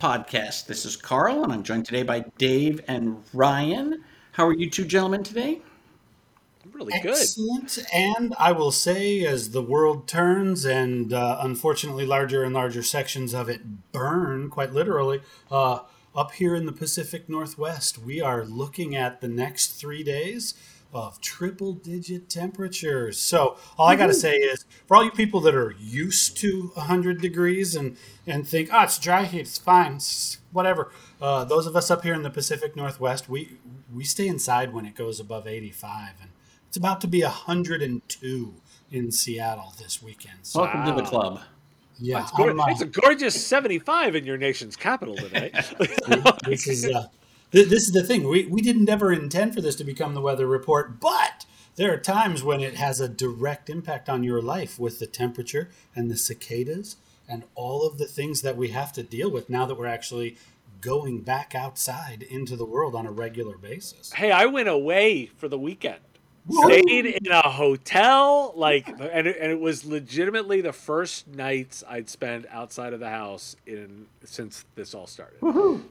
Podcast. This is Karl, and I'm joined today by Dave and Ryan. How are you two gentlemen today? Really good. Excellent. And I will say, as the world turns and uh, unfortunately larger and larger sections of it burn, quite literally, uh, up here in the Pacific Northwest, we are looking at the next three days of triple digit temperatures. So all I got to say is for all you people that are used to 100 degrees and, and think, oh, it's dry heat, it's fine, it's whatever. Uh, those of us up here in the Pacific Northwest, we, we stay inside when it goes above 85. And it's about to be 102 in Seattle this weekend. So, Welcome to the club. yeah, It's, gor- I'm, uh, it's a gorgeous 75 in your nation's capital today. this is uh, th- this is the thing. We we didn't ever intend for this to become the weather report, but there are times when it has a direct impact on your life with the temperature and the cicadas and all of the things that we have to deal with now that we're actually going back outside into the world on a regular basis. hey, I went away for the weekend. Stayed in a hotel, like, and it, and it was legitimately the first nights I'd spent outside of the house in since this all started.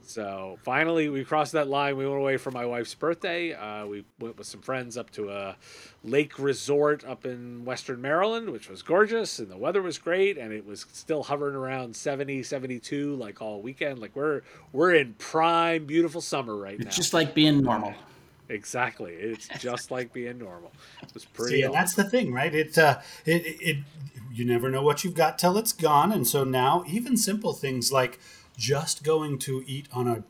So finally, we crossed that line. We went away for my wife's birthday. Uh, we went with some friends up to a lake resort up in Western Maryland, which was gorgeous, and the weather was great, and it was still hovering around 70, 72 like all weekend. Like we're we're in prime, beautiful summer right now. It's just like being normal. Exactly. It's just like being normal. It was See, pretty. and that's the thing, right? It, uh, it, it, you never know what you've got till it's gone, and so now even simple things like just going to eat on a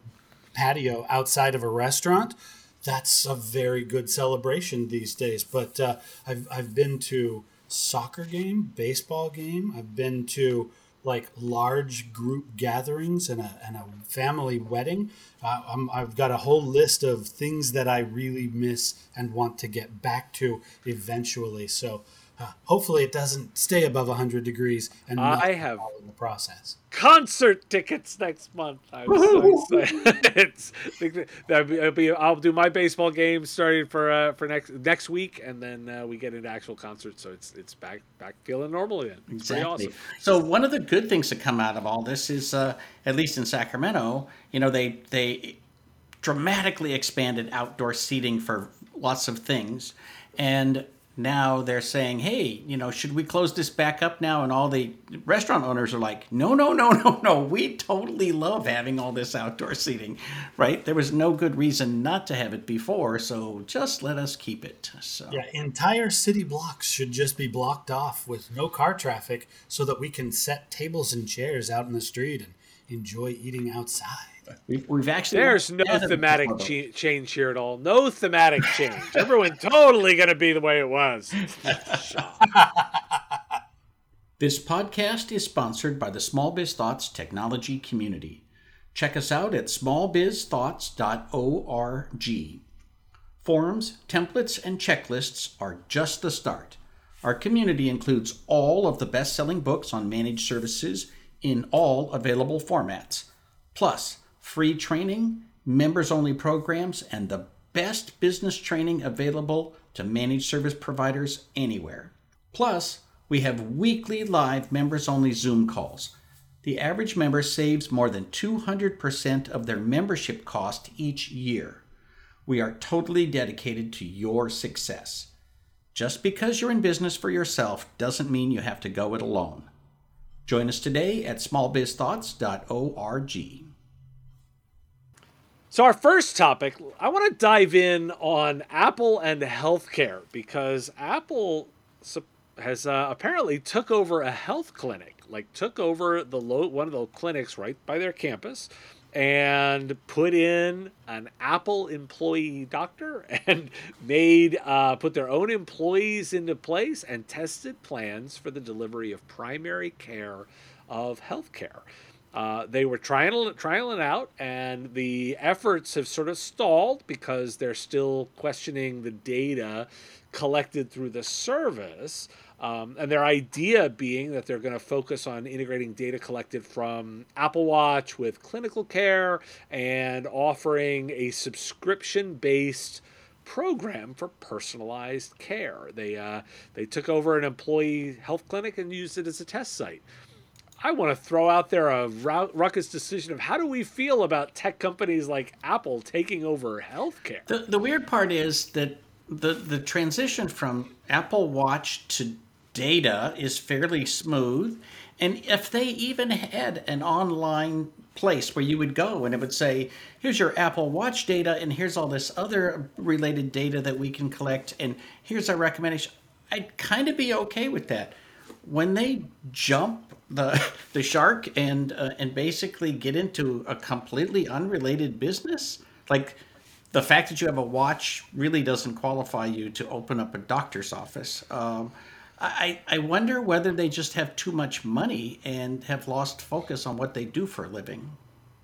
patio outside of a restaurant, that's a very good celebration these days. But uh, I've I've been to soccer game, baseball game. I've been to like large group gatherings and a, and a family wedding. Uh, I'm, I've got a whole list of things that I really miss and want to get back to eventually. So uh, hopefully it doesn't stay above 100 degrees and melt I have- in the process. concert tickets next month. I'm so excited. it's, that'll be, I'll do my baseball game starting for uh, for next next week, and then uh, we get into actual concerts. So it's it's back back feeling normal again. It's pretty Exactly. awesome. So one of the good things that come out of all this is, uh, at least in Sacramento, you know, they they dramatically expanded outdoor seating for lots of things, and now they're saying, hey, you know, should we close this back up now? And all the restaurant owners are like, no, no, no, no, no. We totally love having all this outdoor seating, right? There was no good reason not to have it before, so just let us keep it. So. Yeah, entire city blocks should just be blocked off with no car traffic so that we can set tables and chairs out in the street and enjoy eating outside. We've, we've actually There's no thematic before, cha- change here at all. No thematic change. Everyone totally gonna be the way it was. This podcast is sponsored by the Small Biz Thoughts technology community. Check us out at smallbizthoughts.org. Forums, templates, and checklists are just the start. Our community includes all of the best selling books on managed services in all available formats, plus free training, members only programs, and the best business training available to managed service providers anywhere. Plus, we have weekly live members only Zoom calls. The average member saves more than 200% of their membership cost each year. We are totally dedicated to your success. Just because you're in business for yourself doesn't mean you have to go it alone. Join us today at smallbizthoughts.org. So our first topic, I want to dive in on Apple and healthcare because Apple has uh, apparently took over a health clinic, like took over the lo- one of the clinics right by their campus, and put in an Apple employee doctor and made uh, put their own employees into place and tested plans for the delivery of primary care of healthcare. Uh, they were trying it out, and the efforts have sort of stalled because they're still questioning the data collected through the service. Um, and their idea being that they're going to focus on integrating data collected from Apple Watch with clinical care and offering a subscription based program for personalized care. They, uh, they took over an employee health clinic and used it as a test site. I want to throw out there a ruckus decision of how do we feel about tech companies like Apple taking over healthcare? The, the weird part is that the, the transition from Apple Watch to data is fairly smooth. And if they even had an online place where you would go and it would say, here's your Apple Watch data, and here's all this other related data that we can collect, and here's our recommendation, I'd kind of be okay with that. When they jump the the shark and uh, and basically get into a completely unrelated business, like the fact that you have a watch really doesn't qualify you to open up a doctor's office. Um, I, I wonder whether they just have too much money and have lost focus on what they do for a living.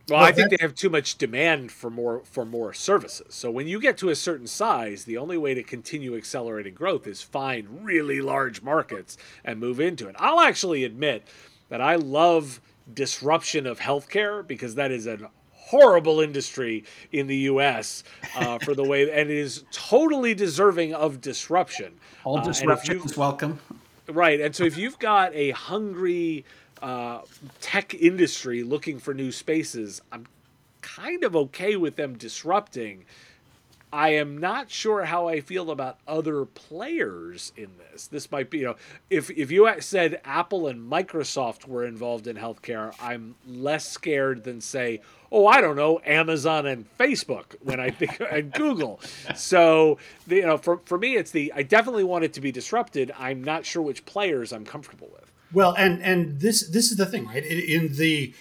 Well, I think they have too much demand for more for more services. So when you get to a certain size, the only way to continue accelerating growth is find really large markets and move into it. I'll actually admit that I love disruption of healthcare because that is an horrible industry in the U.S. Uh, for the way, and it is totally deserving of disruption. All disruption is welcome. Right, and so if you've got a hungry uh, tech industry looking for new spaces, I'm kind of okay with them disrupting. I am not sure how I feel about other players in this. This might be, you know, if if you said Apple and Microsoft were involved in healthcare, I'm less scared than say, oh, I don't know, Amazon and Facebook when I think and Google. So, you know, for for me, it's the I definitely want it to be disrupted. I'm not sure which players I'm comfortable with. Well, and and this this is the thing, right? In the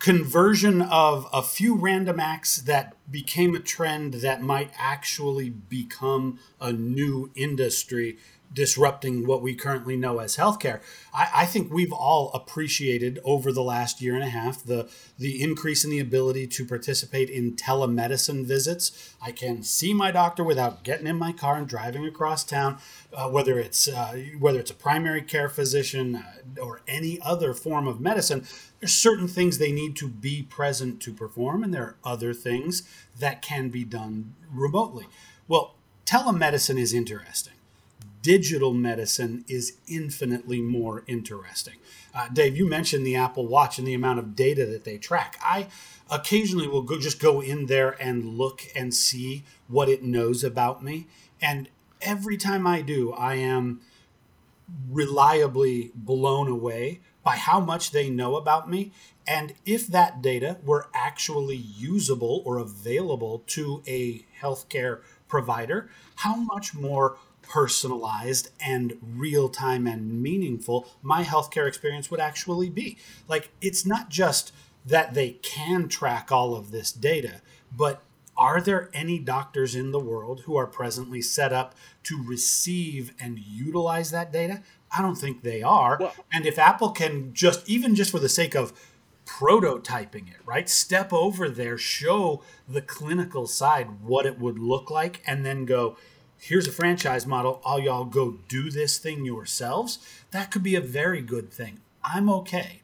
conversion of a few random acts that became a trend that might actually become a new industry disrupting what we currently know as healthcare. I, I, think we've all appreciated over the last year and a half the the increase in the ability to participate in telemedicine visits. I can see my doctor without getting in my car and driving across town, uh, whether it's uh, whether it's a primary care physician uh, or any other form of medicine. There's certain things they need to be present to perform, and there are other things that can be done remotely. Well, telemedicine is interesting digital medicine is infinitely more interesting. Uh, Dave, you mentioned the Apple Watch and the amount of data that they track. I occasionally will go just go in there and look and see what it knows about me, and every time I do, I am reliably blown away by how much they know about me. And if that data were actually usable or available to a healthcare provider, how much more personalized and real time and meaningful my healthcare experience would actually be. Like, it's not just that they can track all of this data, but are there any doctors in the world who are presently set up to receive and utilize that data? I don't think they are. Well, and if Apple can just, even just for the sake of prototyping it, right? Step over there, show the clinical side what it would look like, and then go, here's a franchise model, all y'all go do this thing yourselves, that could be a very good thing. I'm okay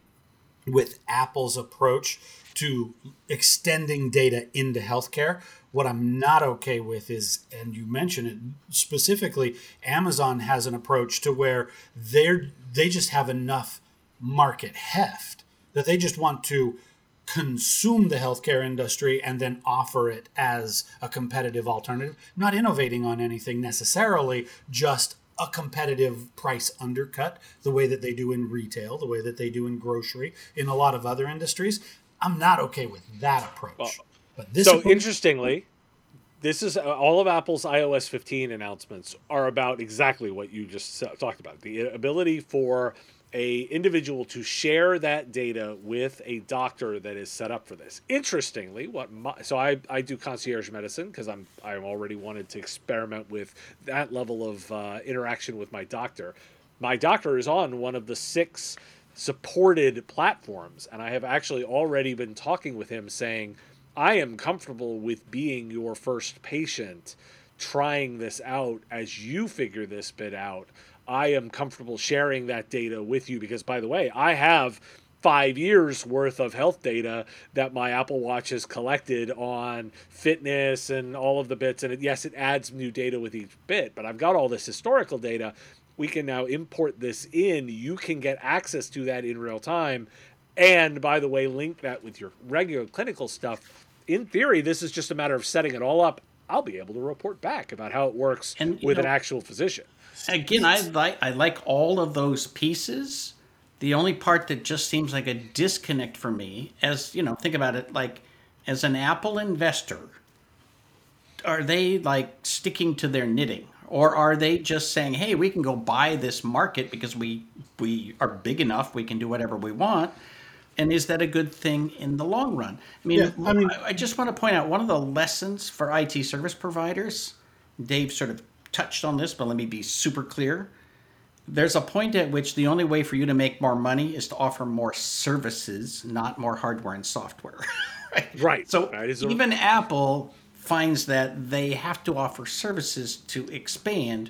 with Apple's approach to extending data into healthcare. What I'm not okay with is, and you mentioned it specifically, Amazon has an approach to where they're they just have enough market heft that they just want to consume the healthcare industry and then offer it as a competitive alternative, not innovating on anything necessarily, just a competitive price undercut, the way that they do in retail, the way that they do in grocery, in a lot of other industries. I'm not okay with that approach. Well, but this so approach- interestingly, this is uh, all of Apple's iOS 15 announcements are about exactly what you just talked about the ability for a individual to share that data with a doctor that is set up for this. Interestingly, what my, so I, I do concierge medicine because I'm I'm already wanted to experiment with that level of uh, interaction with my doctor. My doctor is on one of the six supported platforms. And I have actually already been talking with him saying, I am comfortable with being your first patient, trying this out as you figure this bit out. I am comfortable sharing that data with you because, by the way, I have five years worth of health data that my Apple Watch has collected on fitness and all of the bits. And it, yes, it adds new data with each bit, but I've got all this historical data. We can now import this in. You can get access to that in real time. And by the way, link that with your regular clinical stuff. In theory, this is just a matter of setting it all up. I'll be able to report back about how it works And, with know- an actual physician. Again, I like I like all of those pieces. The only part that just seems like a disconnect for me, as you know, think about it, like as an Apple investor, are they like sticking to their knitting, or are they just saying, "Hey, we can go buy this market because we we are big enough, we can do whatever we want"? And is that a good thing in the long run? I mean, Yeah, I mean- I, just want to point out one of the lessons for IT service providers. Dave sort of touched on this, but let me be super clear. There's a point at which the only way for you to make more money is to offer more services, not more hardware and software. right? Right. So a- even Apple finds that they have to offer services to expand,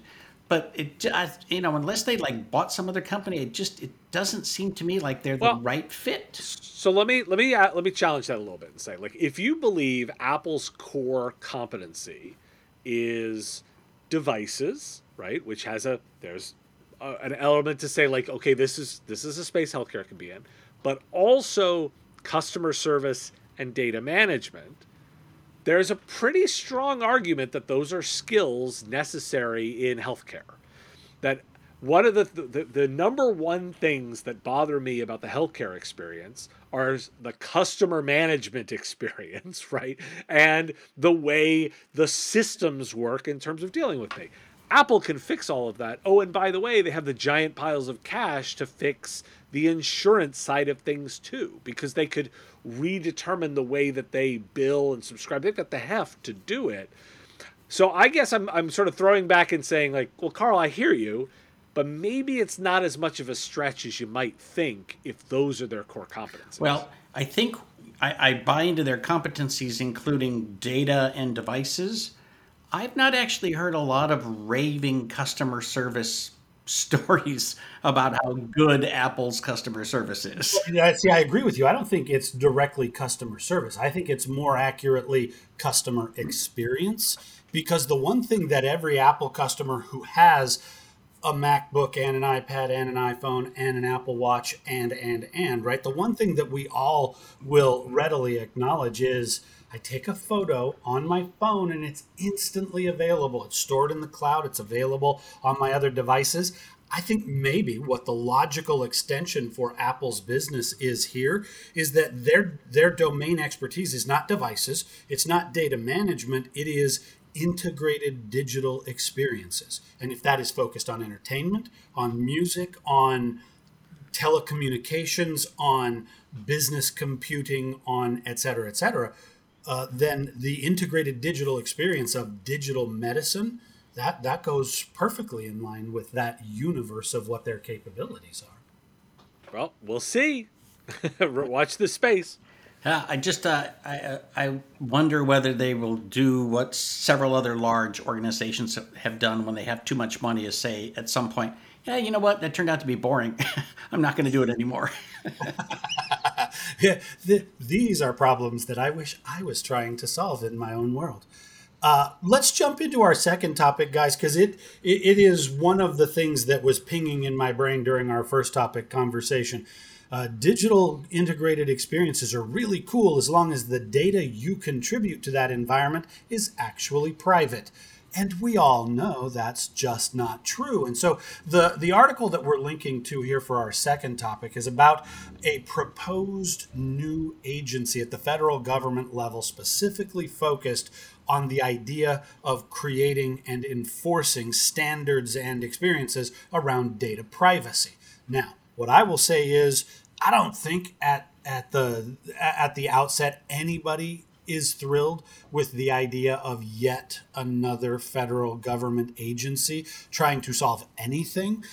but it I- you know unless they like bought some other company, it just it doesn't seem to me like they're Well- the right fit. So let me let me uh, let me challenge that a little bit and say, like, if you believe Apple's core competency is devices, right, which has a there's a, an element to say like, okay, this is this is a space healthcare can be in, but also customer service and data management. There's a pretty strong argument that those are skills necessary in healthcare that one of the, the the number one things that bother me about the healthcare experience are the customer management experience, right? And the way the systems work in terms of dealing with me. Apple can fix all of that. Oh, and by the way, they have the giant piles of cash to fix the insurance side of things too, because they could redetermine the way that they bill and subscribe. They've got the heft to do it. So I guess I'm I'm sort of throwing back and saying like, well, Karl, I hear you, but maybe it's not as much of a stretch as you might think if those are their core competencies. Well, I think I, I buy into their competencies, including data and devices. I've not actually heard a lot of raving customer service stories about how good Apple's customer service is. Yeah, see, I agree with you. I don't think it's directly customer service. I think it's more accurately customer experience because the one thing that every Apple customer who has a MacBook and an iPad and an iPhone and an Apple Watch and and and right, the one thing that we all will readily acknowledge is I take a photo on my phone and it's instantly available. It's stored in the cloud, it's available on my other devices. I think maybe what the logical extension for Apple's business is here is that their their domain expertise is not devices, it's not data management, it is integrated digital experiences. And if that is focused on entertainment, on music, on telecommunications, on business computing, on et cetera, et cetera, uh, then the integrated digital experience of digital medicine that that goes perfectly in line with that universe of what their capabilities are. well, we'll see. Watch this space. Yeah, I just uh, I uh, I wonder whether they will do what several other large organizations have done when they have too much money, is say at some point, yeah, you know what, that turned out to be boring. I'm not going to do it anymore. Yeah, th- these are problems that I wish I was trying to solve in my own world. Uh, let's jump into our second topic, guys, because it, it it is one of the things that was pinging in my brain during our first topic conversation. Uh, digital integrated experiences are really cool as long as the data you contribute to that environment is actually private. And we all know that's just not true. And so the, the article that we're linking to here for our second topic is about a proposed new agency at the federal government level, specifically focused on the idea of creating and enforcing standards and experiences around data privacy. Now, what I will say is, I don't think at at the at the outset anybody is thrilled with the idea of yet another federal government agency trying to solve anything,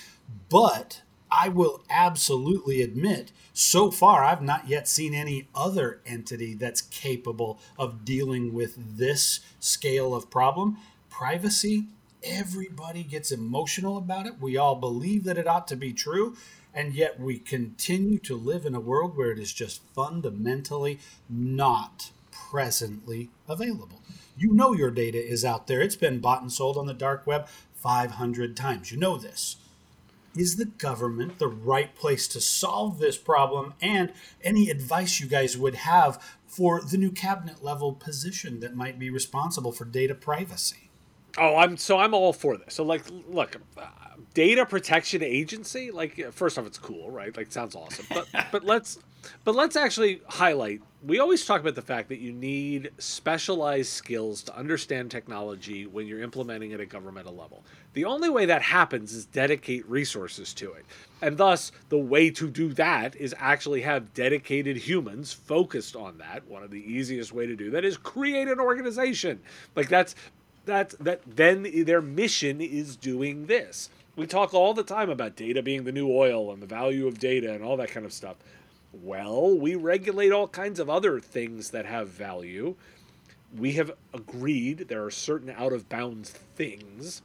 but I will absolutely admit, so far, I've not yet seen any other entity that's capable of dealing with this scale of problem. Privacy, everybody gets emotional about it. We all believe that it ought to be true. And yet we continue to live in a world where it is just fundamentally not presently available. You know your data is out there. It's been bought and sold on the dark web 500 times. You know this. Is the government the right place to solve this problem? And any advice you guys would have for the new cabinet level position that might be responsible for data privacy? Oh, I'm so I'm all for this. So like, look, uh, data protection agency. Like, first off, it's cool, right? Like, sounds awesome. But but let's but let's actually highlight. We always talk about the fact that you need specialized skills to understand technology when you're implementing it at a governmental level. The only way that happens is dedicate resources to it. And thus, the way to do that is actually have dedicated humans focused on that. One of the easiest way to do that is create an organization. Like that's that that then their mission is doing this. We talk all the time about data being the new oil and the value of data and all that kind of stuff. Well, we regulate all kinds of other things that have value. We have agreed there are certain out of bounds things.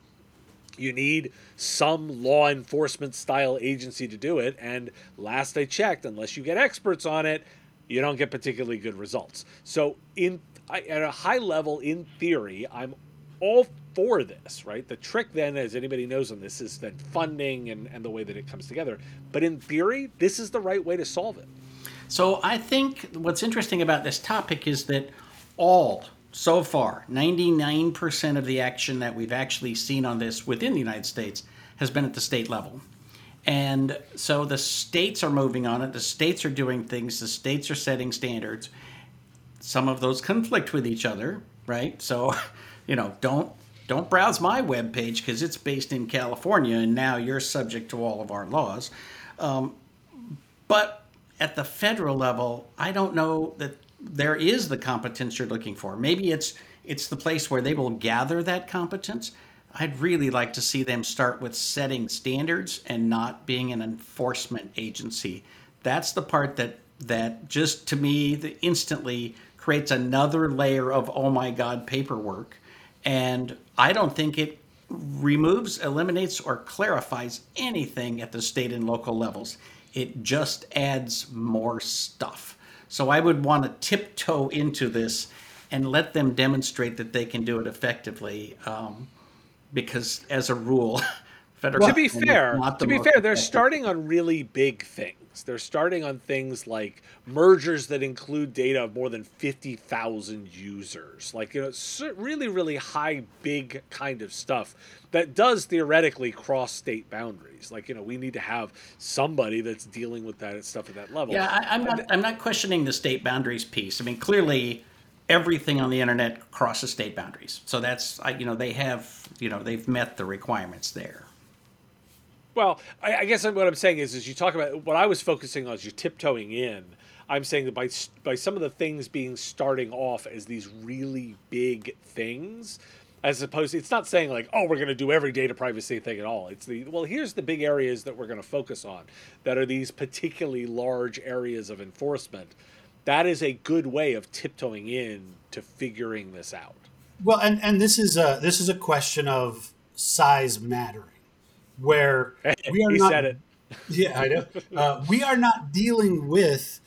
You need some law enforcement style agency to do it. And last I checked, unless you get experts on it, you don't get particularly good results. So, in at a high level, in theory, I'm all for this, right? The trick then, as anybody knows on this, is that funding and, and the way that it comes together. But in theory, this is the right way to solve it. So I think what's interesting about this topic is that all, so far, 99% of the action that we've actually seen on this within the United States has been at the state level. And so the states are moving on it, the states are doing things, the states are setting standards. Some of those conflict with each other, right? So, you know, don't don't browse my web page because it's based in California and now you're subject to all of our laws. Um, but at the federal level, I don't know that there is the competence you're looking for. Maybe it's it's the place where they will gather that competence. I'd really like to see them start with setting standards and not being an enforcement agency. That's the part that that just to me instantly creates another layer of oh my god paperwork and I don't think it removes, eliminates, or clarifies anything at the state and local levels. It just adds more stuff. So I would want to tiptoe into this and let them demonstrate that they can do it effectively. Um, because as a rule, federal. to be fair, to be fair, they're starting on really big things. They're starting on things like mergers that include data of more than 50,000 users. Like, you know, really, really high, big kind of stuff that does theoretically cross state boundaries. Like, you know, we need to have somebody that's dealing with that stuff at that level. Yeah, I, am not, I'm not questioning the state boundaries piece. I mean, clearly everything on the internet crosses state boundaries. So that's, you know, they have, you know, they've met the requirements there. Well, I, I guess what I'm saying is, is you talk about what I was focusing on is you tiptoeing in. I'm saying that by by some of the things being starting off as these really big things, as opposed to, it's not saying like oh we're going to do every data privacy thing at all. It's the well here's the big areas that we're going to focus on that are these particularly large areas of enforcement. That is a good way of tiptoeing in to figuring this out. Well and and this is a this is a question of size mattering where we are not, said it. Yeah, I know. Uh, we are not dealing with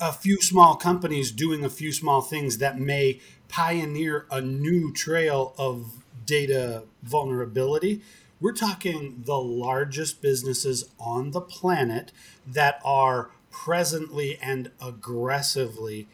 a few small companies doing a few small things that may pioneer a new trail of data vulnerability. We're talking the largest businesses on the planet that are presently and aggressively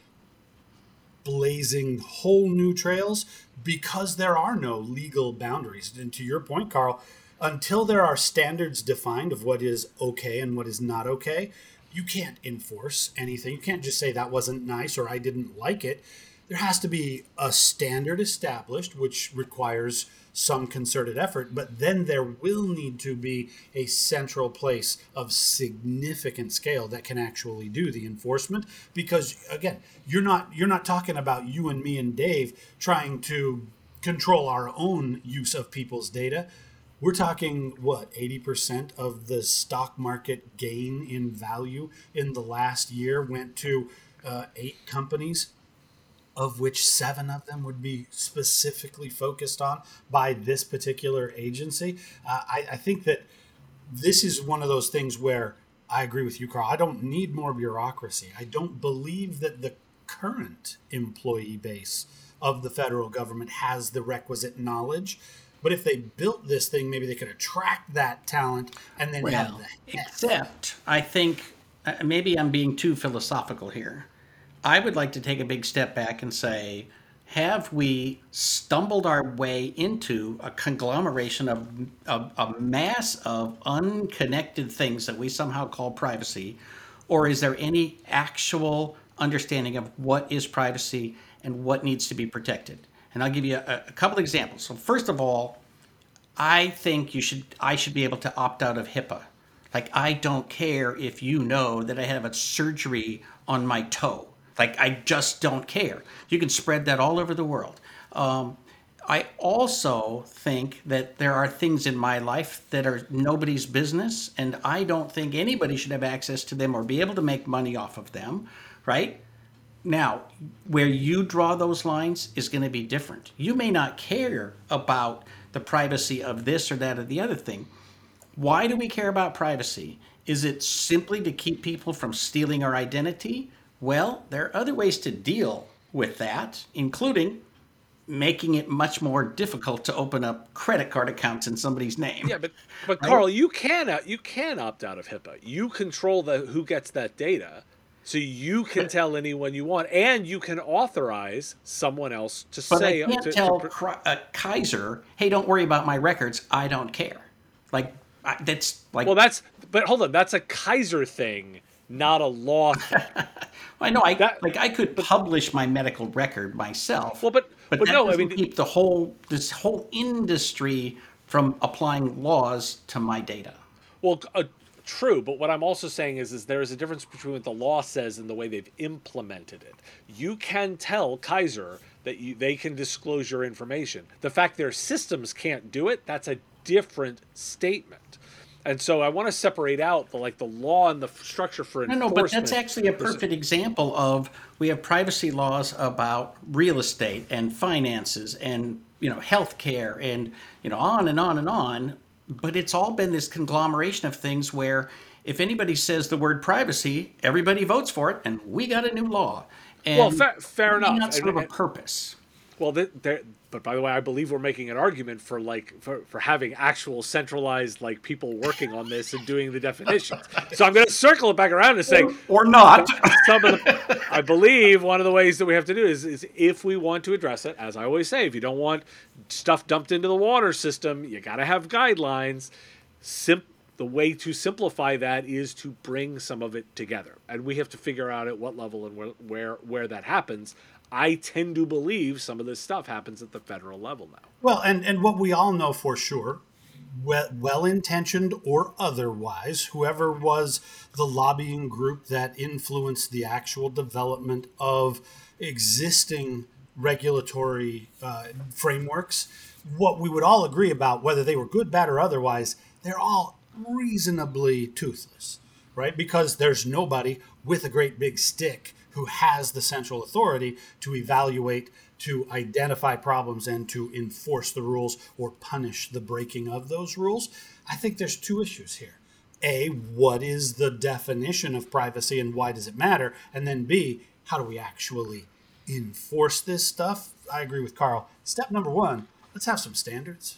blazing whole new trails because there are no legal boundaries. And to your point, Karl, until there are standards defined of what is okay and what is not okay, you can't enforce anything. You can't just say that wasn't nice or I didn't like it. There has to be a standard established, which requires some concerted effort, but then there will need to be a central place of significant scale that can actually do the enforcement because again, you're not you're not talking about you and me and Dave trying to control our own use of people's data we're talking what 80% of the stock market gain in value in the last year went to uh, eight companies of which seven of them would be specifically focused on by this particular agency uh, I, I think that this is one of those things where I agree with you, Karl. I don't need more bureaucracy. I don't believe that the current employee base of the federal government has the requisite knowledge. But if they built this thing, maybe they could attract that talent and then have Well, the except I think uh, maybe I'm being too philosophical here. I would like to take a big step back and say, have we stumbled our way into a conglomeration of, of a mass of unconnected things that we somehow call privacy, or is there any actual understanding of what is privacy and what needs to be protected? And I'll give you a, a couple examples. So first of all, I think you should I should be able to opt out of HIPAA. Like I don't care if you know that I have a surgery on my toe. Like I just don't care. You can spread that all over the world. Um, I also think that there are things in my life that are nobody's business, and I don't think anybody should have access to them or be able to make money off of them, right? Now, where you draw those lines is going to be different. You may not care about the privacy of this or that or the other thing. Why do we care about privacy? Is it simply to keep people from stealing our identity? Well, there are other ways to deal with that, including making it much more difficult to open up credit card accounts in somebody's name. Yeah, but but Karl, you can uh, you can opt out of HIPAA. You control the who gets that data, so you can tell anyone you want, and you can authorize someone else to But say I can't to, to tell Cri- uh, Kaiser, "Hey, don't worry about my records. I don't care." Like I, that's like Well, that's but hold on, that's a Kaiser thing, not a law thing. I know I that- like I could publish my medical record myself. Well, but- but, but no, I mean- keep the whole this whole industry from applying laws to my data. Well, uh, true, but what I'm also saying is, is there is a difference between what the law says and the way they've implemented it. You can tell Kaiser that you, they can disclose your information. The fact their systems can't do it, that's a different statement. And so I want to separate out the like the law and the structure for enforcement. no, no, but that's actually a perfect example of we have privacy laws about real estate and finances and you know healthcare and you know on and on and on. But it's all been this conglomeration of things where if anybody says the word privacy, everybody votes for it, and we got a new law. And Well, fa- fair enough. Not sort And- of a purpose. Well, there, but by the way, I believe we're making an argument for like for, for having actual centralized like people working on this and doing the definitions. So I'm going to circle it back around and say Or not. some of the, I believe one of the ways that we have to do is, is if we want to address it, as I always say, if you don't want stuff dumped into the water system, you got to have guidelines. Sim- the way to simplify that is to bring some of it together, and we have to figure out at what level and where where, where that happens. I tend to believe some of this stuff happens at the federal level now. Well, and, and what we all know for sure, well intentioned or otherwise, whoever was the lobbying group that influenced the actual development of existing regulatory uh, frameworks, what we would all agree about, whether they were good, bad, or otherwise, they're all reasonably toothless, right? Because there's nobody with a great big stick who has the central authority to evaluate, to identify problems, and to enforce the rules or punish the breaking of those rules. I think there's two issues here. A, what is the definition of privacy and why does it matter? And then B, how do we actually enforce this stuff? I agree with Karl. Step number one, let's have some standards.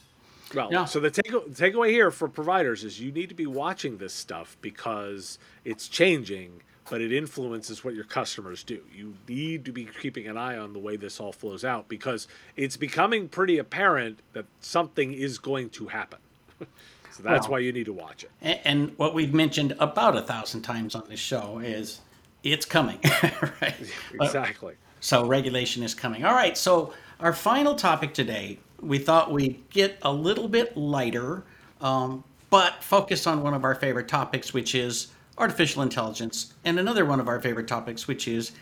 Well, Yeah. so the take, takeaway here for providers is you need to be watching this stuff because it's changing, but it influences what your customers do. You need to be keeping an eye on the way this all flows out because it's becoming pretty apparent that something is going to happen. so that's Well- why you need to watch it. And what we've mentioned about a thousand times on this show is it's coming, right? Exactly. So regulation is coming. All right. So our final topic today, we thought we'd get a little bit lighter, um, but focus on one of our favorite topics, which is artificial intelligence, and another one of our favorite topics, which is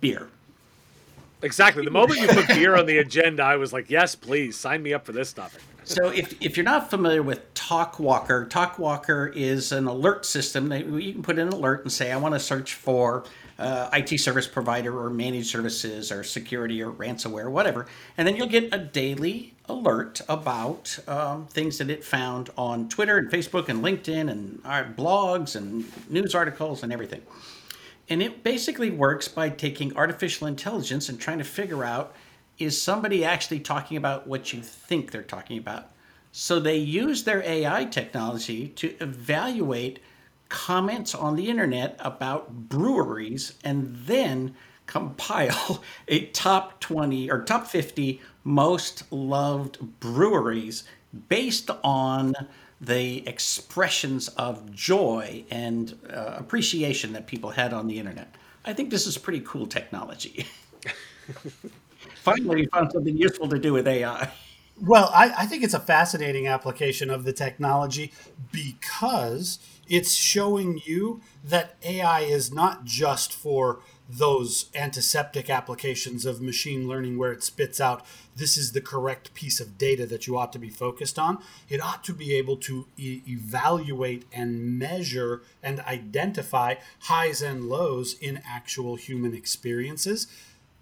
beer. Exactly. The moment you put beer on the agenda, I was like, yes, please sign me up for this topic. So if, if you're not familiar with TalkWalker. TalkWalker is an alert system that you can put in an alert and say, I want to search for uh, IT service provider or managed services or security or ransomware, whatever. And then you'll get a daily alert about um, things that it found on Twitter and Facebook and LinkedIn and our blogs and news articles and everything. And it basically works by taking artificial intelligence and trying to figure out is somebody actually talking about what you think they're talking about? So they use their AI technology to evaluate comments on the internet about breweries and then compile a top 20 or top 50 most loved breweries based on the expressions of joy and uh, appreciation that people had on the internet. I think this is pretty cool technology. Finally, we found something useful to do with AI. Well, I, I, think it's a fascinating application of the technology because it's showing you that AI is not just for those antiseptic applications of machine learning where it spits out this is the correct piece of data that you ought to be focused on. It ought to be able to e- evaluate and measure and identify highs and lows in actual human experiences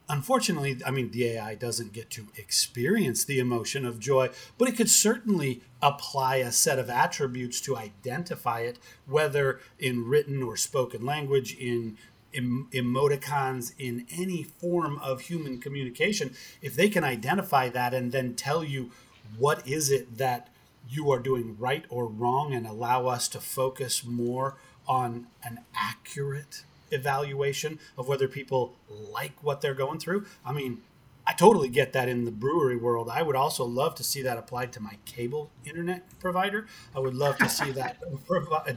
unfortunately, I mean, the AI doesn't get to experience the emotion of joy, but it could certainly apply a set of attributes to identify it, whether in written or spoken language, in em- emoticons, in any form of human communication. If they can identify that and then tell you what is it that you are doing right or wrong and allow us to focus more on an accurate evaluation of whether people like what they're going through. I mean, I totally get that in the brewery world. I would also love to see that applied to my cable internet provider. I would love to see that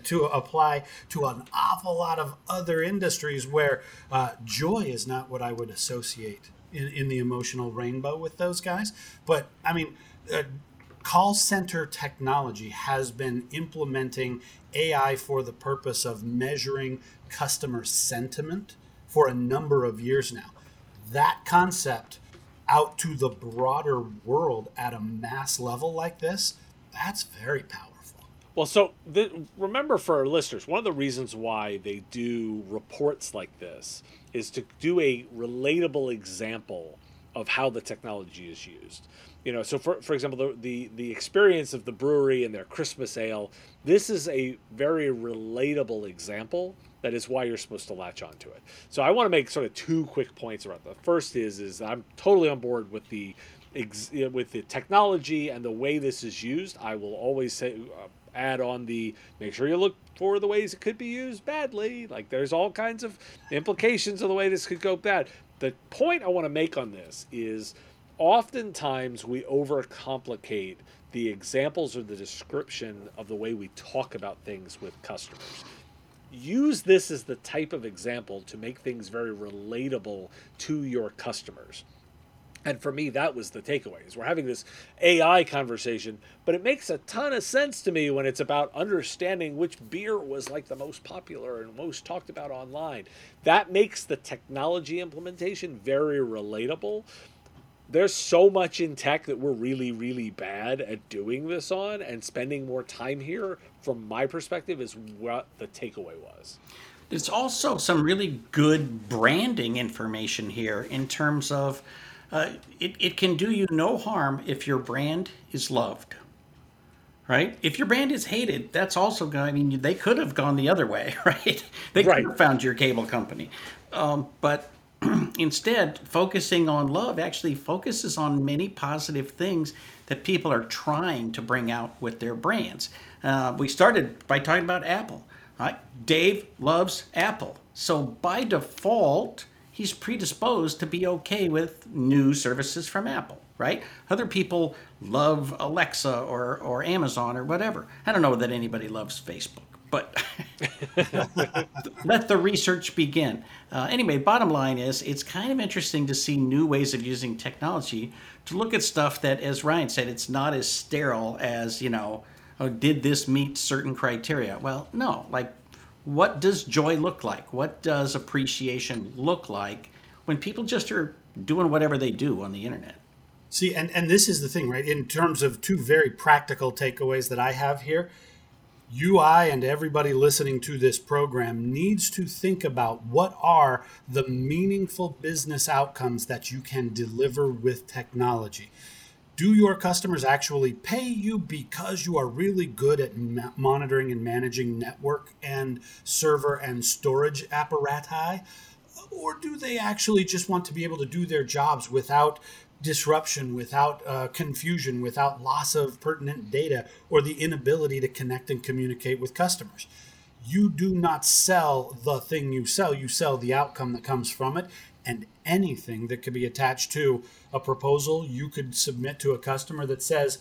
to apply to an awful lot of other industries where uh, joy is not what I would associate in, in the emotional rainbow with those guys. But I mean, uh, call center technology has been implementing AI for the purpose of measuring customer sentiment for a number of years now. That concept out to the broader world at a mass level like this, that's very powerful. Well, so the, remember for our listeners, one of the reasons why they do reports like this is to do a relatable example of how the technology is used you know so for, for example the, the the experience of the brewery and their christmas ale this is a very relatable example that is why you're supposed to latch onto it. So i want to make sort of two quick points about that. First is is i'm totally on board with the with the technology and the way this is used. I will always say uh, add on the make sure you look for the ways it could be used badly. Like there's all kinds of implications of the way this could go bad. The point i want to make on this is oftentimes we overcomplicate the examples or the description of the way we talk about things with customers. Use this as the type of example to make things very relatable to your customers. And for me, that was the takeaway. we're having this AI conversation, but it makes a ton of sense to me when it's about understanding which beer was like the most popular and most talked about online. That makes the technology implementation very relatable there's so much in tech that we're really really bad at doing this on and spending more time here from my perspective is what the takeaway was. There's also some really good branding information here in terms of uh, it, it can do you no harm if your brand is loved right? If your brand is hated that's also going i mean they could have gone the other way right? They could right. have found your cable company. Um, but instead, focusing on love actually focuses on many positive things that people are trying to bring out with their brands. Uh, we started by talking about Apple. Right? Dave loves Apple. So by default, he's predisposed to be okay with new services from Apple, right? Other people love Alexa or, or Amazon or whatever. I don't know that anybody loves Facebook. But let the research begin. Uh, anyway, bottom line is it's kind of interesting to see new ways of using technology to look at stuff that, as Ryan said, it's not as sterile as, you know, oh, did this meet certain criteria? Well, no. Like, what does joy look like? What does appreciation look like when people just are doing whatever they do on the internet? See, and, and this is the thing, right? In terms of two very practical takeaways that I have here, UI and everybody listening to this program needs to think about what are the meaningful business outcomes that you can deliver with technology. Do your customers actually pay you because you are really good at ma- monitoring and managing network and server and storage apparatus? Or do they actually just want to be able to do their jobs without disruption, without uh, confusion, without loss of pertinent data, or the inability to connect and communicate with customers. You do not sell the thing you sell, you sell the outcome that comes from it. And anything that could be attached to a proposal you could submit to a customer that says,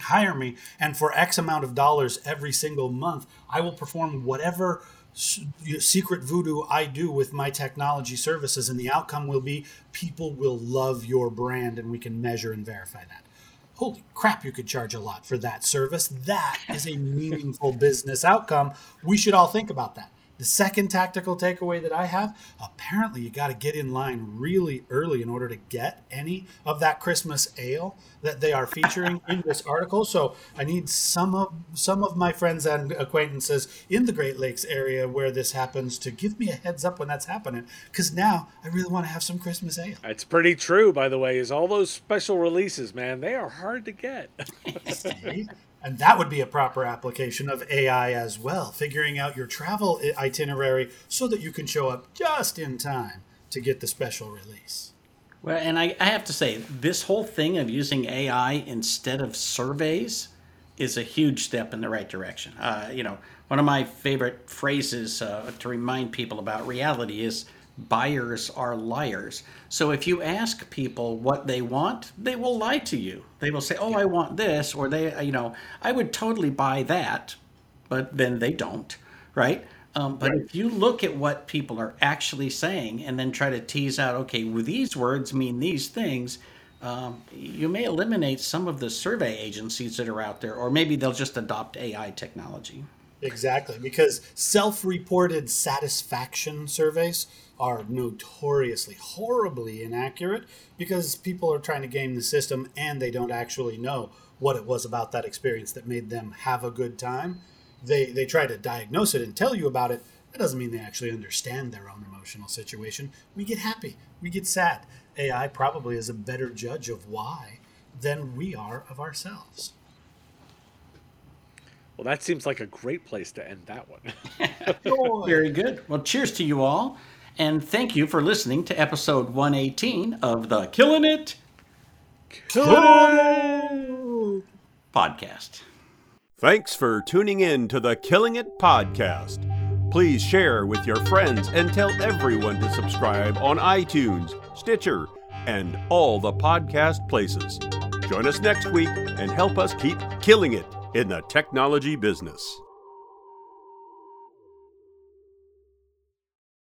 hire me, and for X amount of dollars every single month, I will perform whatever secret voodoo I do with my technology services, and the outcome will be people will love your brand, and we can measure and verify that. Holy crap, you could charge a lot for that service. That is a meaningful business outcome. We should all think about that. The second tactical takeaway that I have apparently, you got to get in line really early in order to get any of that Christmas ale that they are featuring in this article. So I need some of some of my friends and acquaintances in the Great Lakes area where this happens to give me a heads up when that's happening because now I really want to have some Christmas ale. It's pretty true, by the way. Is all those special releases, man? They are hard to get. And that would be a proper application of AI as well, figuring out your travel itinerary so that you can show up just in time to get the special release. Well, and I, I have to say, this whole thing of using AI instead of surveys is a huge step in the right direction. Uh, you know, one of my favorite phrases uh, to remind people about reality is buyers are liars. So if you ask people what they want, they will lie to you. They will say, "Oh, I want this," or they, you know, I would totally buy that, but then they don't, right? Um, but right. if you look at what people are actually saying and then try to tease out, okay, well, these words mean these things, um, you may eliminate some of the survey agencies that are out there, or maybe they'll just adopt AI technology. Exactly, because self reported satisfaction surveys are notoriously horribly inaccurate because people are trying to game the system and they don't actually know what it was about that experience that made them have a good time. They they try to diagnose it and tell you about it. That doesn't mean they actually understand their own emotional situation. We get happy, we get sad. AI probably is a better judge of why than we are of ourselves. Well, that seems like a great place to end that one. Very good. Well, cheers to you all. And thank you for listening to episode 118 of the Killing It, Killing podcast. Thanks for tuning in to the Killing It podcast. Please share with your friends and tell everyone to subscribe on iTunes, Stitcher, and all the podcast places. Join us next week and help us keep killing it in the technology business.